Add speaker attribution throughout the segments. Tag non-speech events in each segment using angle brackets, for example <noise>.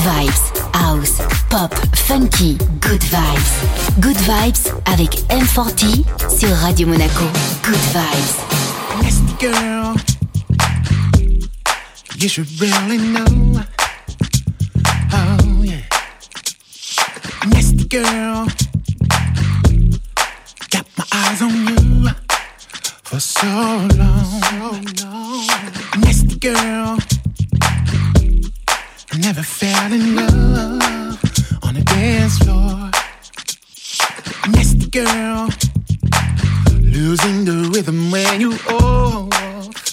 Speaker 1: vibes, house, pop, funky, good vibes. Good vibes avec M40 sur Radio Monaco. Good vibes.
Speaker 2: Nasty girl, you should really know. Oh yeah, nasty girl, got my eyes on you for so long. Nasty girl. Never fell in love on a dance floor. I missed the girl, losing the rhythm when you off.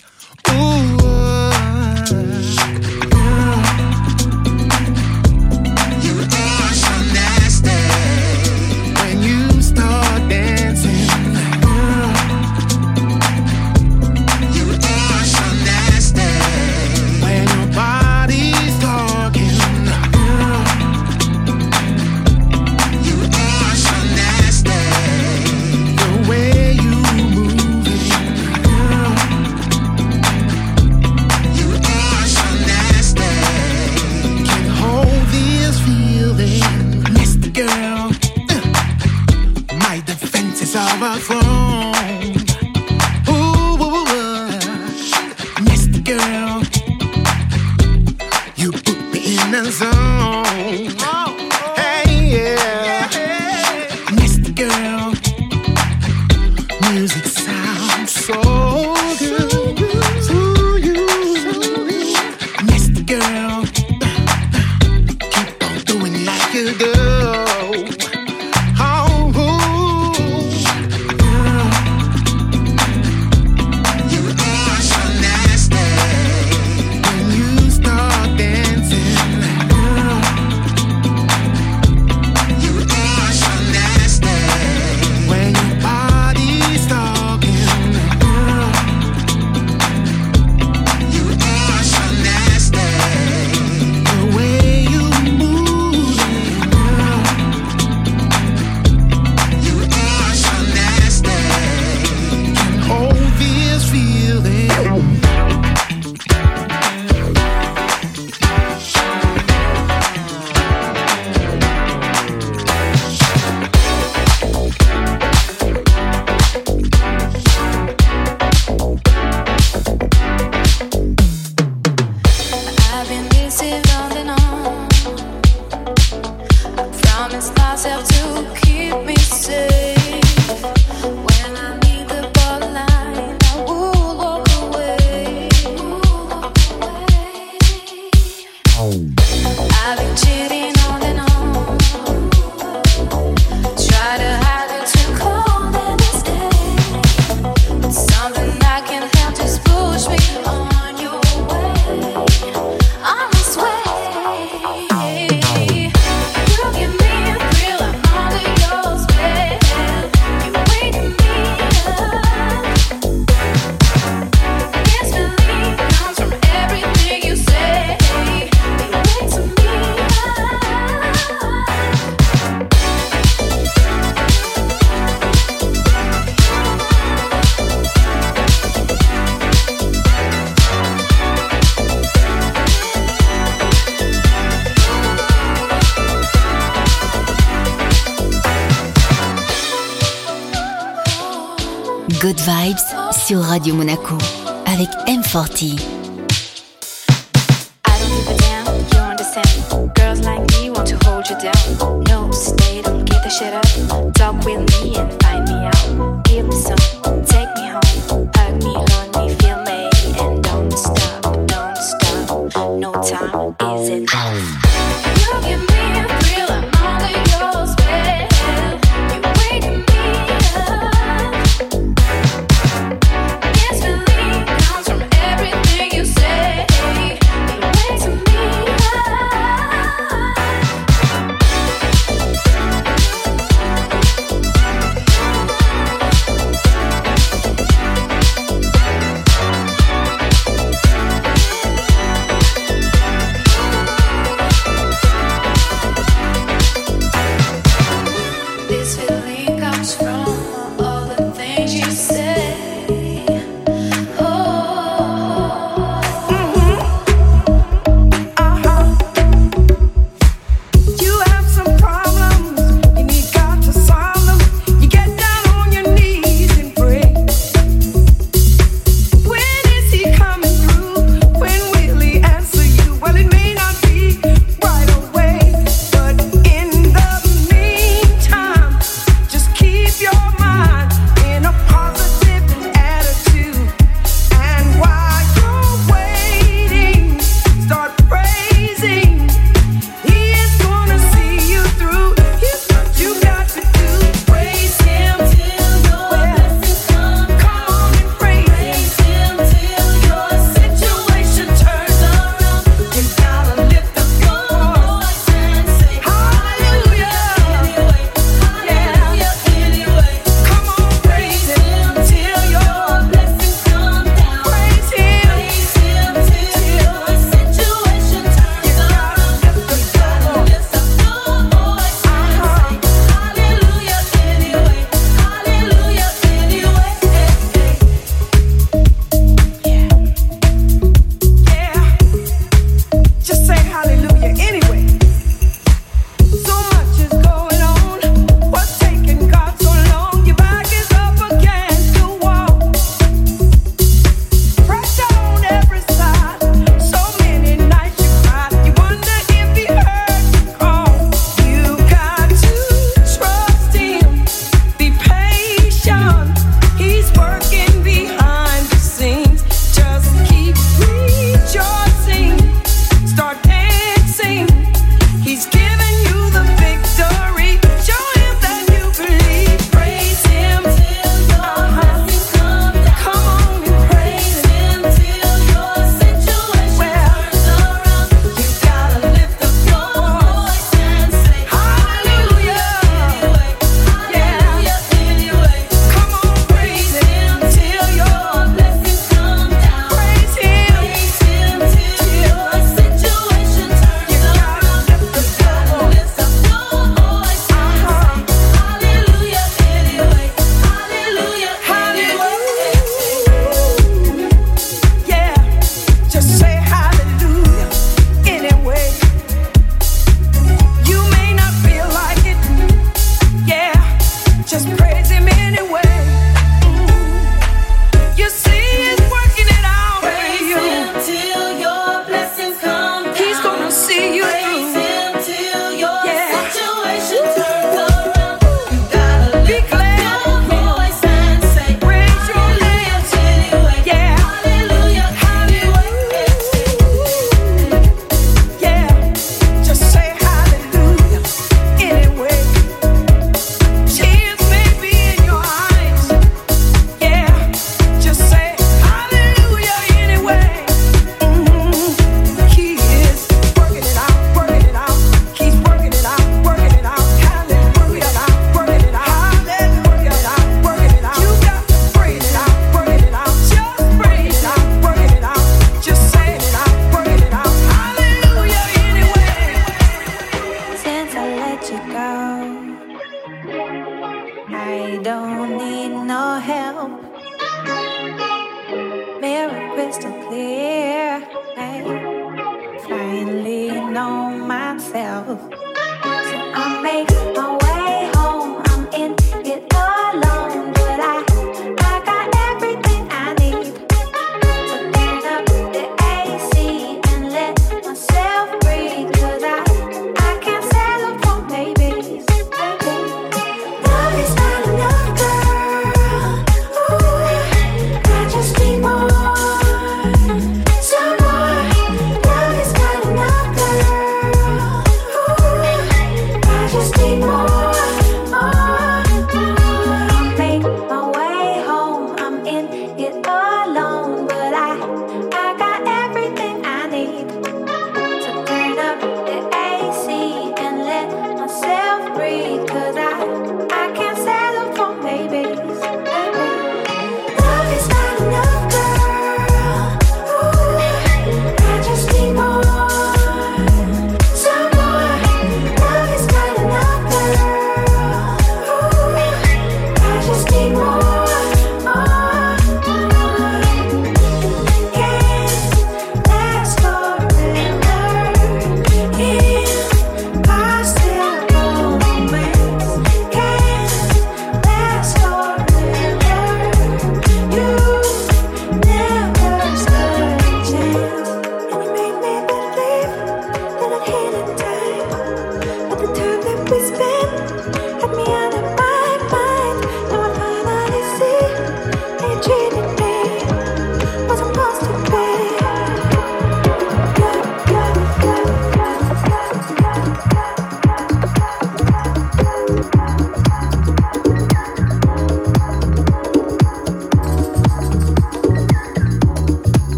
Speaker 1: Sur Radio Monaco avec M40.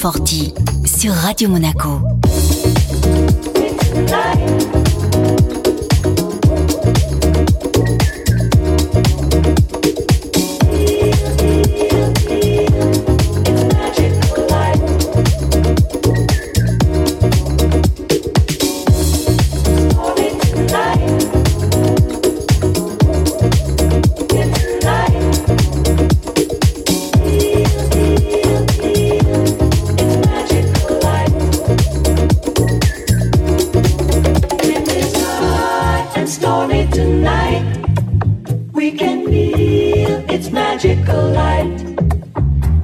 Speaker 3: Forti sur Radio Monaco. tonight. We can feel its magical light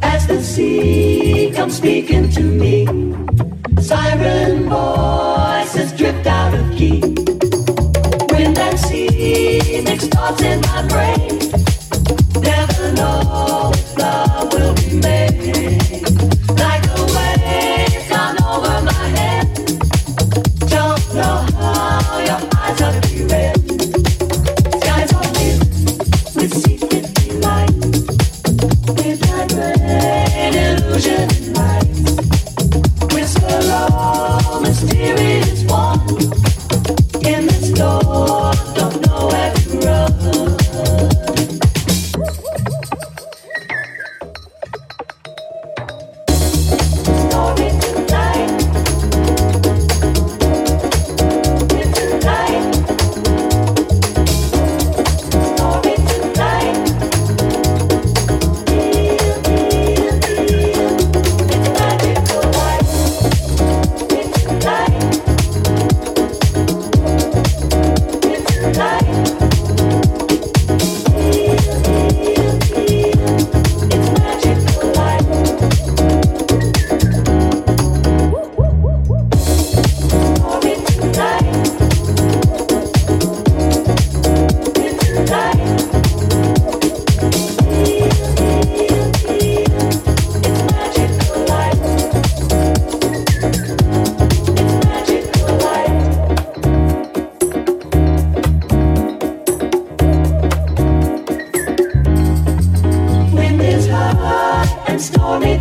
Speaker 3: as the sea comes speaking to me. Siren voices drift out of key. Wind and sea mixed thoughts
Speaker 4: in my brain.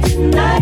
Speaker 4: Tonight.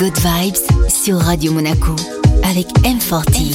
Speaker 5: Good Vibes sur Radio Monaco avec M40.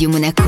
Speaker 6: Rádio Monaco.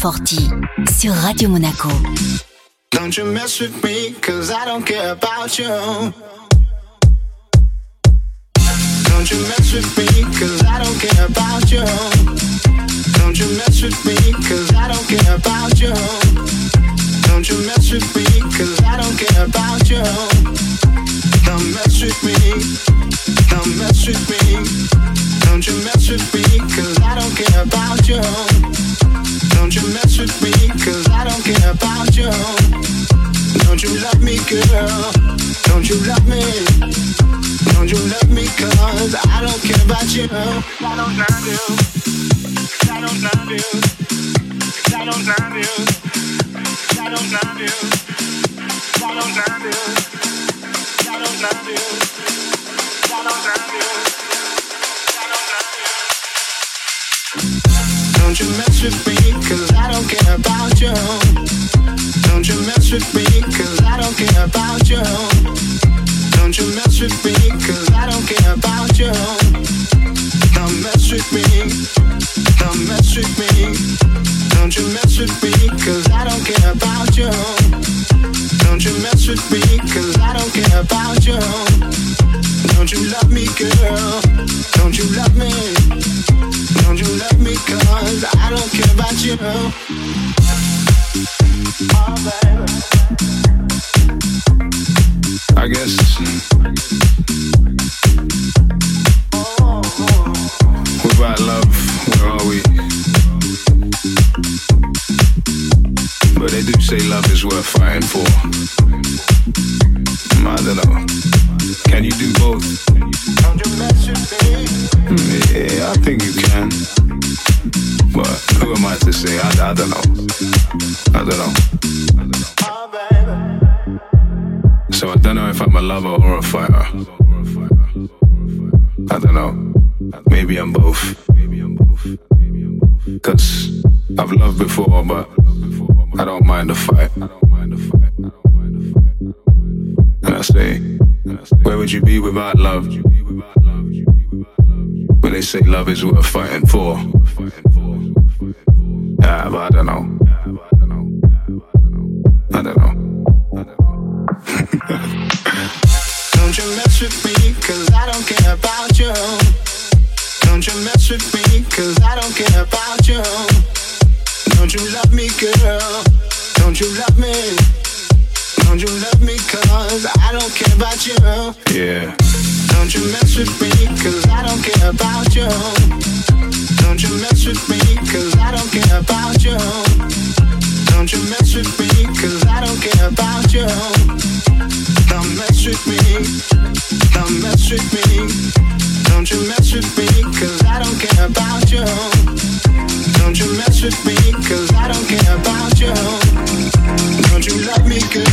Speaker 6: M40
Speaker 7: sur Radio Monaco.
Speaker 8: Don't you mess with me, cause I don't care about you. Don't you mess with me, cause I don't care about you. Don't you mess with me, cause I don't care about you. Don't you mess with me, cause I don't care about you. Don't mess with me, don't mess with me. Don't you mess with me, cause I don't care about you. Don't you mess with me, cause I don't care about you. Don't you love me, girl? Don't you love me? Don't you love me, cause I don't care about you. I don't love you. I don't love you. I don't love you. I don't love you. I don't love you. I don't love you. I don't love you. Don't you mess with me, I don't care about you. Don't you mess with me, cause I don't care about you. Don't you mess with me, cause I don't care about you. Don't mess with me, don't mess with me. Don't you mess with me, cause I don't care about you. Don't you mess with me, cause I don't care about you. Don't you love me, girl? Don't you love me? Don't you love me cause I don't care about you Oh baby.
Speaker 9: I guess. Oh, oh. Without love, where are we? But they do say love is worth fighting for. I don't know. Can you do both? Yeah, I think you can. But who am I to say? I, I don't know. I don't know. So I don't know if I'm a lover or a fighter. I don't know. Maybe I'm both. Cause I've loved before, but I don't mind the fight. And I say, where would you be without love? When they say love is worth fighting for. Yeah, but I don't know. I don't know.
Speaker 8: Don't you mess with me cause I don't care about you Don't you mess with me cause I don't care about you Don't you love me girl Don't you love me Don't you love me cause I don't care about you
Speaker 9: Yeah.
Speaker 8: Don't you mess with me, cause I don't care about you. Don't you mess with me, cause I don't care about you. Don't you mess with me, cause I don't care about you. Don't mess with me, don't mess with me. Don't you mess don't about you. Don't you love me?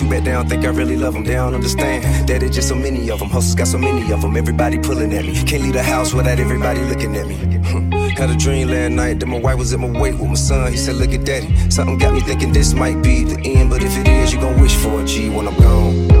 Speaker 10: too
Speaker 11: back down, think I really love them. They don't understand that it's just so many of them. Hustles got so many of them, everybody pulling at me. Can't leave the house without everybody looking at me. <laughs> Had a dream last night that my wife was at my wake with my son. He said, Look at daddy. Something got me thinking this might be the end, but if it is, you gon' wish for a G when I'm gone.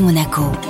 Speaker 6: Monaco.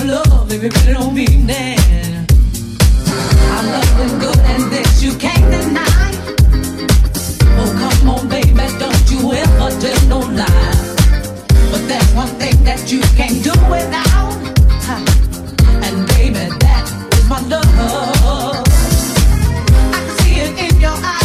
Speaker 12: your
Speaker 13: love baby, you it don't mean that. Our love is good and this you can't deny. Oh, come on, baby, don't you ever tell no lie. But there's one thing that you can't do without. And baby, that is my love. I can see it in your eyes.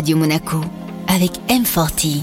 Speaker 14: Radio Monaco avec M40.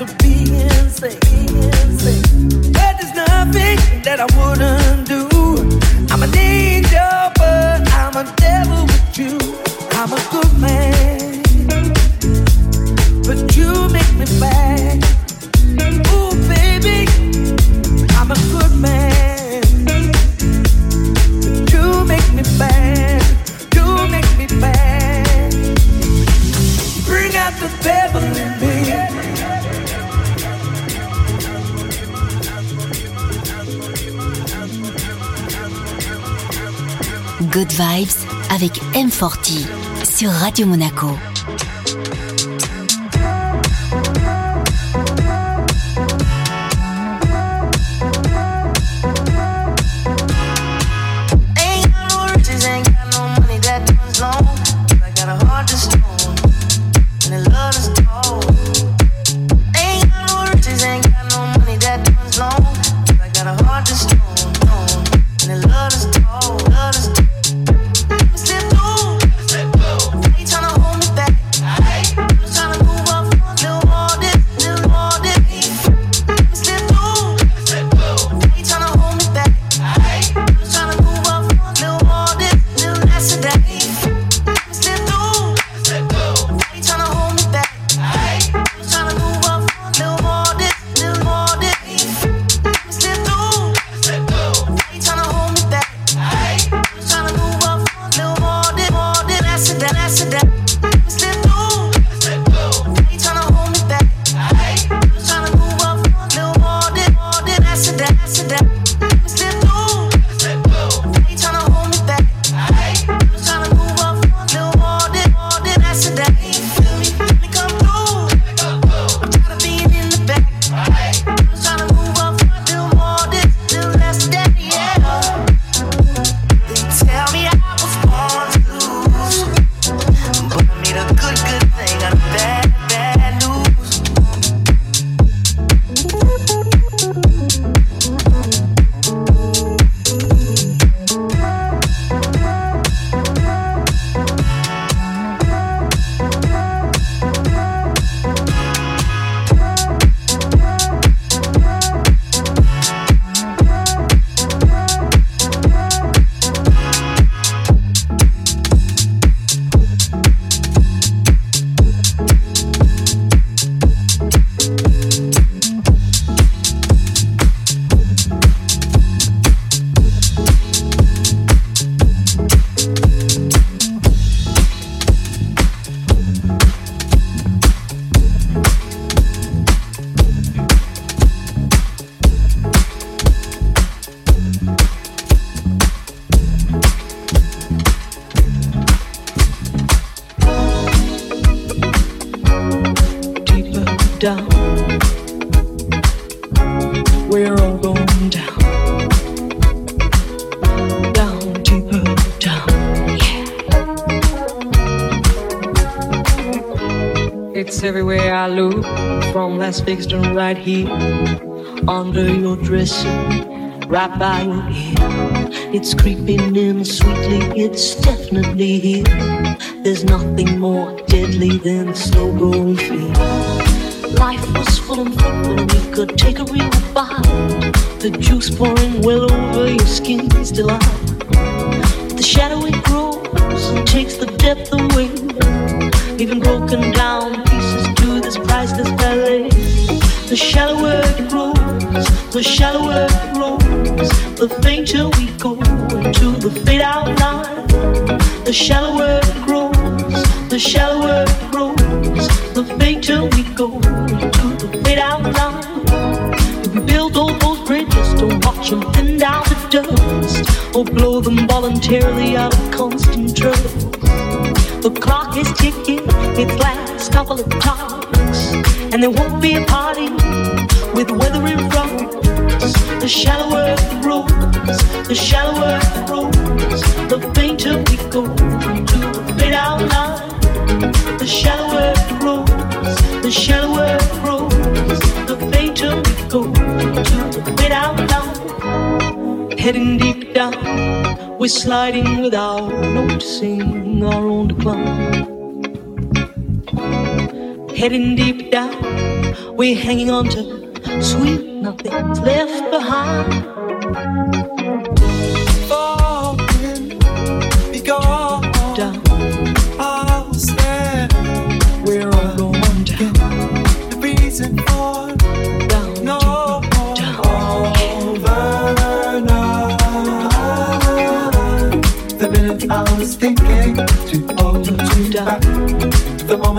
Speaker 15: to being safe. But there's nothing that I
Speaker 8: wouldn't. Avec M40 sur Radio Monaco.
Speaker 16: Las right here. Under your dresser, right by your ear. It's creeping in sweetly, it's definitely here. There's nothing more deadly than slow growing fear. Life was full and fruitful, we could take a real bite. The juice pouring well over your skin still out. The shadow it grows and takes the depth away, leaving broken down The shallower it grows, the shallower it grows, the fainter we go into the fade out line. The shallower it grows, the shallower it grows, the fainter we go into the fade out line. If we build all those bridges to watch them thin down to dust, or blow them voluntarily out of constant trust. The clock is ticking its last couple of clocks, and there won't be a party with weather in front. The shallower it grows, the shallower it grows, the fainter we go to the fade out line. The shallower it grows, the shallower it grows, the fainter we go to the fade out line. Heading deep down, we're sliding without noticing our own decline. Heading deep down, we're hanging on to sweet nothing's left behind.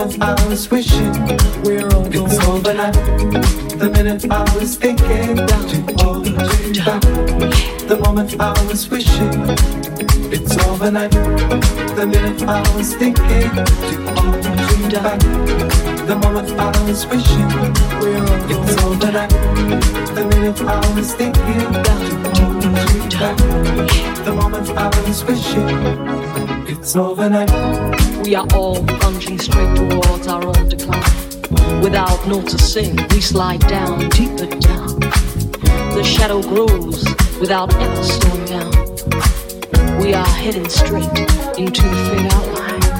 Speaker 14: minute I was wishing
Speaker 16: we're all going
Speaker 14: overnight. The minute I was thinking down to all too back. The
Speaker 16: moment I was wishing it's overnight. The minute I was thinking to all the moment I was wishing we were it's over. back the minute I was thinking that you back the moment I was wishing it's overnight
Speaker 7: we are all plunging straight towards our own decline. Without noticing we slide down deeper down. The shadow grows without ever slowing down. We are heading straight into the fade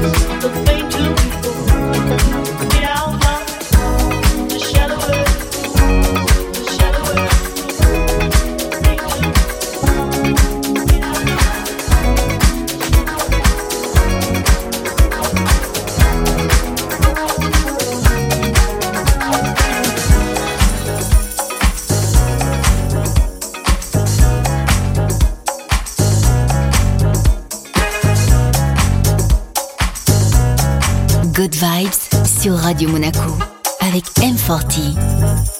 Speaker 7: the way to.
Speaker 5: sur Radio Monaco avec M40.